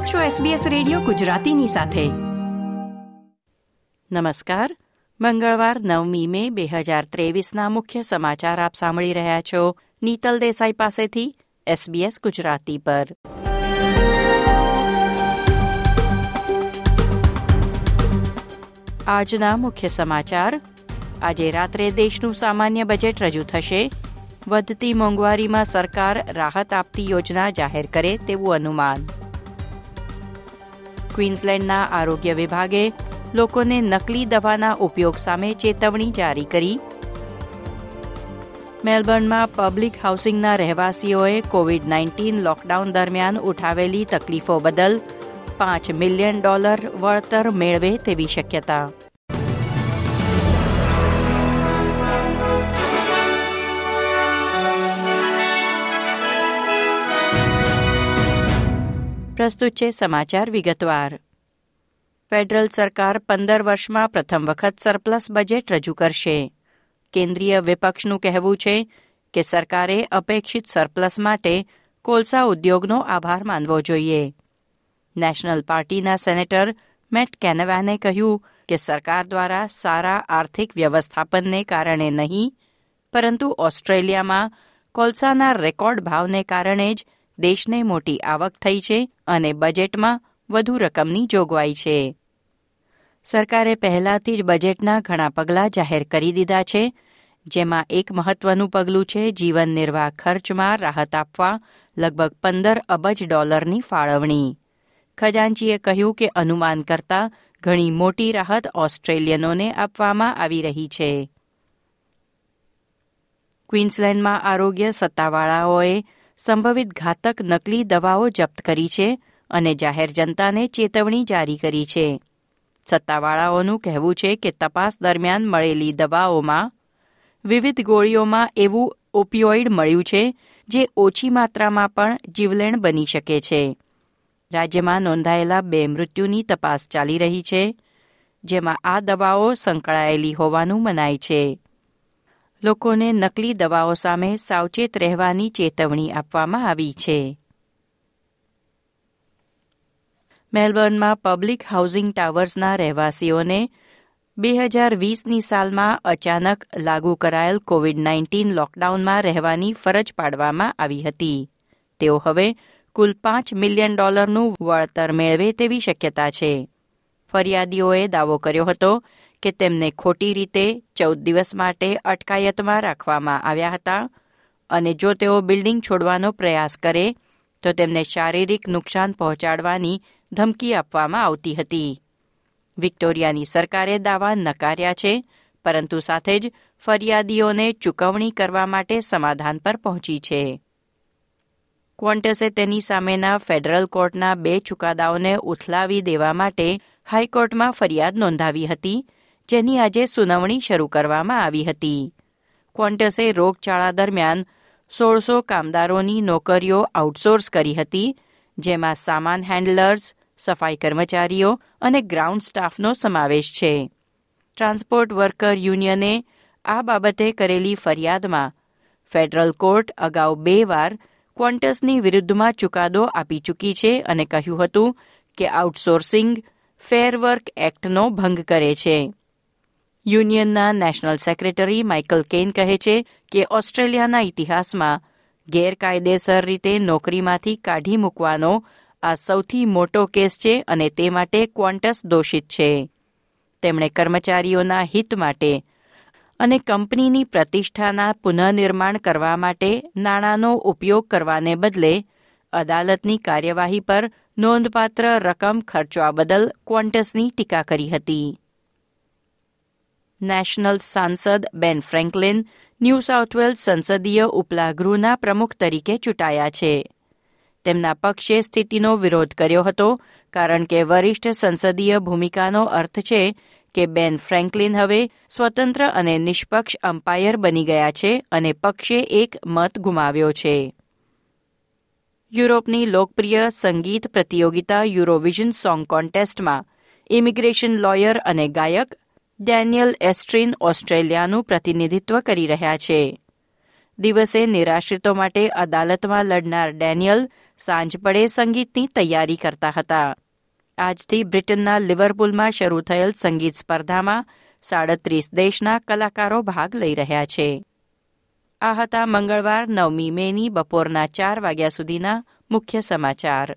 આપ છો SBS radio ગુજરાતીની સાથે. નમસ્કાર. મંગળવાર નવમી મે બે હજાર ત્રેવીસના મુખ્ય સમાચાર આપ સાંભળી રહ્યા છો નીતલ દેસાઈ પાસેથી SBS ગુજરાતી પર. આજના મુખ્ય સમાચાર. આજે રાત્રે દેશનું સામાન્ય બજેટ રજૂ થશે. વધતી મોંઘવારીમાં સરકાર રાહત આપતી યોજના જાહેર કરે તેવું અનુમાન. ક્વીન્સલેન્ડના આરોગ્ય વિભાગે લોકોને નકલી દવાના ઉપયોગ સામે ચેતવણી જારી કરી. મેલબર્નમાં પબ્લિક હાઉસિંગના રહેવાસીઓએ કોવિડ નાઇન્ટીન લોકડાઉન દરમિયાન ઉઠાવેલી તકલીફો બદલ પાંચ મિલિયન ડોલર વળતર મેળવે તેવી શક્યતા. પ્રસ્તુત છે સમાચાર વિગતવાર. ફેડરલ સરકાર પંદર વર્ષમાં પ્રથમ વખત સરપ્લસ બજેટ રજૂ કરશે. કેન્દ્રીય વિપક્ષનું કહેવું છે કે સરકારે અપેક્ષિત સરપ્લસ માટે કોલસા ઉદ્યોગનો આભાર માનવો જોઈએ. નેશનલ પાર્ટીના સેનેટર મેટ કેનવાને કહ્યું કે સરકાર દ્વારા સારા આર્થિક વ્યવસ્થાપનને કારણે નહીં, પરંતુ ઓસ્ટ્રેલિયામાં કોલસાના રેકોર્ડ ભાવને કારણે જ દેશને મોટી આવક થઈ છે અને બજેટમાં વધુ રકમની જોગવાઈ છે. સરકારે પહેલાથી જ બજેટના ઘણા પગલાં જાહેર કરી દીધા છે, જેમાં એક મહત્વનું પગલું છે જીવન નિર્વાહ ખર્ચમાં રાહત આપવા લગભગ પંદર અબજ ડોલરની ફાળવણી. ખજાનચીએ કહ્યું કે અનુમાન કરતાં ઘણી મોટી રાહત ઓસ્ટ્રેલિયનોને આપવામાં આવી રહી છે. ક્વીન્સલેન્ડમાં આરોગ્ય સત્તાવાળાઓએ સંભવિત ઘાતક નકલી દવાઓ જપ્ત કરી છે અને જાહેર જનતાને ચેતવણી જારી કરી છે. સત્તાવાળાઓનું કહેવું છે કે તપાસ દરમિયાન મળેલી દવાઓમાં વિવિધ ગોળીઓમાં એવું ઓપિયોઇડ મળ્યું છે જે ઓછી માત્રામાં પણ જીવલેણ બની શકે છે. રાજ્યમાં નોંધાયેલા બે મૃત્યુની તપાસ ચાલી રહી છે, જેમાં આ દવાઓ સંકળાયેલી હોવાનું મનાય છે. લોકોને નકલી દવાઓ સામે સાવચેત રહેવાની ચેતવણી આપવામાં આવી છે. મેલબર્નમાં પબ્લિક હાઉસિંગ ટાવર્સના રહેવાસીઓને બે હજાર વીસની સાલમાં અચાનક લાગુ કરાયેલ કોવિડ નાઇન્ટીન લોકડાઉનમાં રહેવાની ફરજ પાડવામાં આવી હતી. તેઓ હવે કુલ પાંચ મિલિયન ડોલરનું વળતર મેળવે તેવી શક્યતા છે. ફરિયાદીઓએ દાવો કર્યો હતો કે તેમને ખોટી રીતે ચૌદ દિવસ માટે અટકાયતમાં રાખવામાં આવ્યા હતા અને જો તેઓ બિલ્ડિંગ છોડવાનો પ્રયાસ કરે, તો તેમને શારીરિક નુકસાન પહોંચાડવાની ધમકી આપવામાં આવતી હતી. વિક્ટોરિયાની સરકારે દાવા નકાર્યા છે, પરંતુ સાથે જ ફરિયાદીઓને ચૂકવણી કરવા માટે સમાધાન પર પહોંચી છે. ક્વોન્ટસે તેની સામેના ફેડરલ કોર્ટના બે ચુકાદાઓને ઉથલાવી દેવા માટે હાઈકોર્ટમાં ફરિયાદ નોંધાવી હતી જેની આજે સુનાવણી શરૂ કરવામાં આવી હતી. ક્વોન્ટસે રોગચાળા દરમિયાન સોળસો કામદારોની નોકરીઓ આઉટસોર્સ કરી હતી, જેમાં સામાન હેન્ડલર્સ, સફાઈ કર્મચારીઓ અને ગ્રાઉન્ડ સ્ટાફનો સમાવેશ છે. ટ્રાન્સપોર્ટ વર્કર યુનિયને આ બાબતે કરેલી ફરિયાદમાં ફેડરલ કોર્ટ અગાઉ બે વાર ક્વોન્ટસની વિરુદ્ધમાં ચુકાદો આપી ચૂકી છે અને કહ્યું હતું કે આઉટસોર્સિંગ ફેર વર્ક એક્ટનો ભંગ કરે છે. યુનિયનના નેશનલ સેક્રેટરી માઇકલ કેન કહે છે કે ઓસ્ટ્રેલિયાના ઇતિહાસમાં ગેરકાયદેસર રીતે નોકરીમાંથી કાઢી મૂકવાનો આ સૌથી મોટો કેસ છે અને તે માટે ક્વોન્ટસ દોષિત છે. તેમણે કર્મચારીઓના હિત માટે અને કંપનીની પ્રતિષ્ઠાના પુનઃનિર્માણ કરવા માટે નાણાંનો ઉપયોગ કરવાને બદલે અદાલતની કાર્યવાહી પર નોંધપાત્ર રકમ ખર્ચવા બદલ ક્વોન્ટસની ટીકા કરી હતી. નેશનલ સાંસદ બેન ફ્રેન્કલિન ન્યૂ સાઉથ સંસદીય ઉપલા ગૃહના પ્રમુખ તરીકે ચૂંટાયા છે. તેમના પક્ષે સ્થિતિનો વિરોધ કર્યો હતો, કારણ કે વરિષ્ઠ સંસદીય ભૂમિકાનો અર્થ છે કે બેન ફ્રેન્કલિન હવે સ્વતંત્ર અને નિષ્પક્ષ અમ્પાયર બની ગયા છે અને પક્ષે એક મત ગુમાવ્યો છે. યુરોપની લોકપ્રિય સંગીત પ્રતિયોગિતા યુરોવિઝન સોંગ કોન્ટેસ્ટમાં ઇમિગ્રેશન લોયર અને ગાયક ડેનિયલ એસ્ટ્રીન ઓસ્ટ્રેલિયાનું પ્રતિનિધિત્વ કરી રહ્યા છે. દિવસે નિરાશ્રિતો માટે અદાલતમાં લડનાર ડેનિયલ સાંજ પડે સંગીતની તૈયારી કરતા હતા. આજથી બ્રિટનના લિવરપુલમાં શરૂ થયેલ સંગીત સ્પર્ધામાં સાડત્રીસ દેશના કલાકારો ભાગ લઈ રહ્યા છે. આ હતા મંગળવાર નવમી મેની બપોરના ચાર વાગ્યા સુધીના મુખ્ય સમાચાર.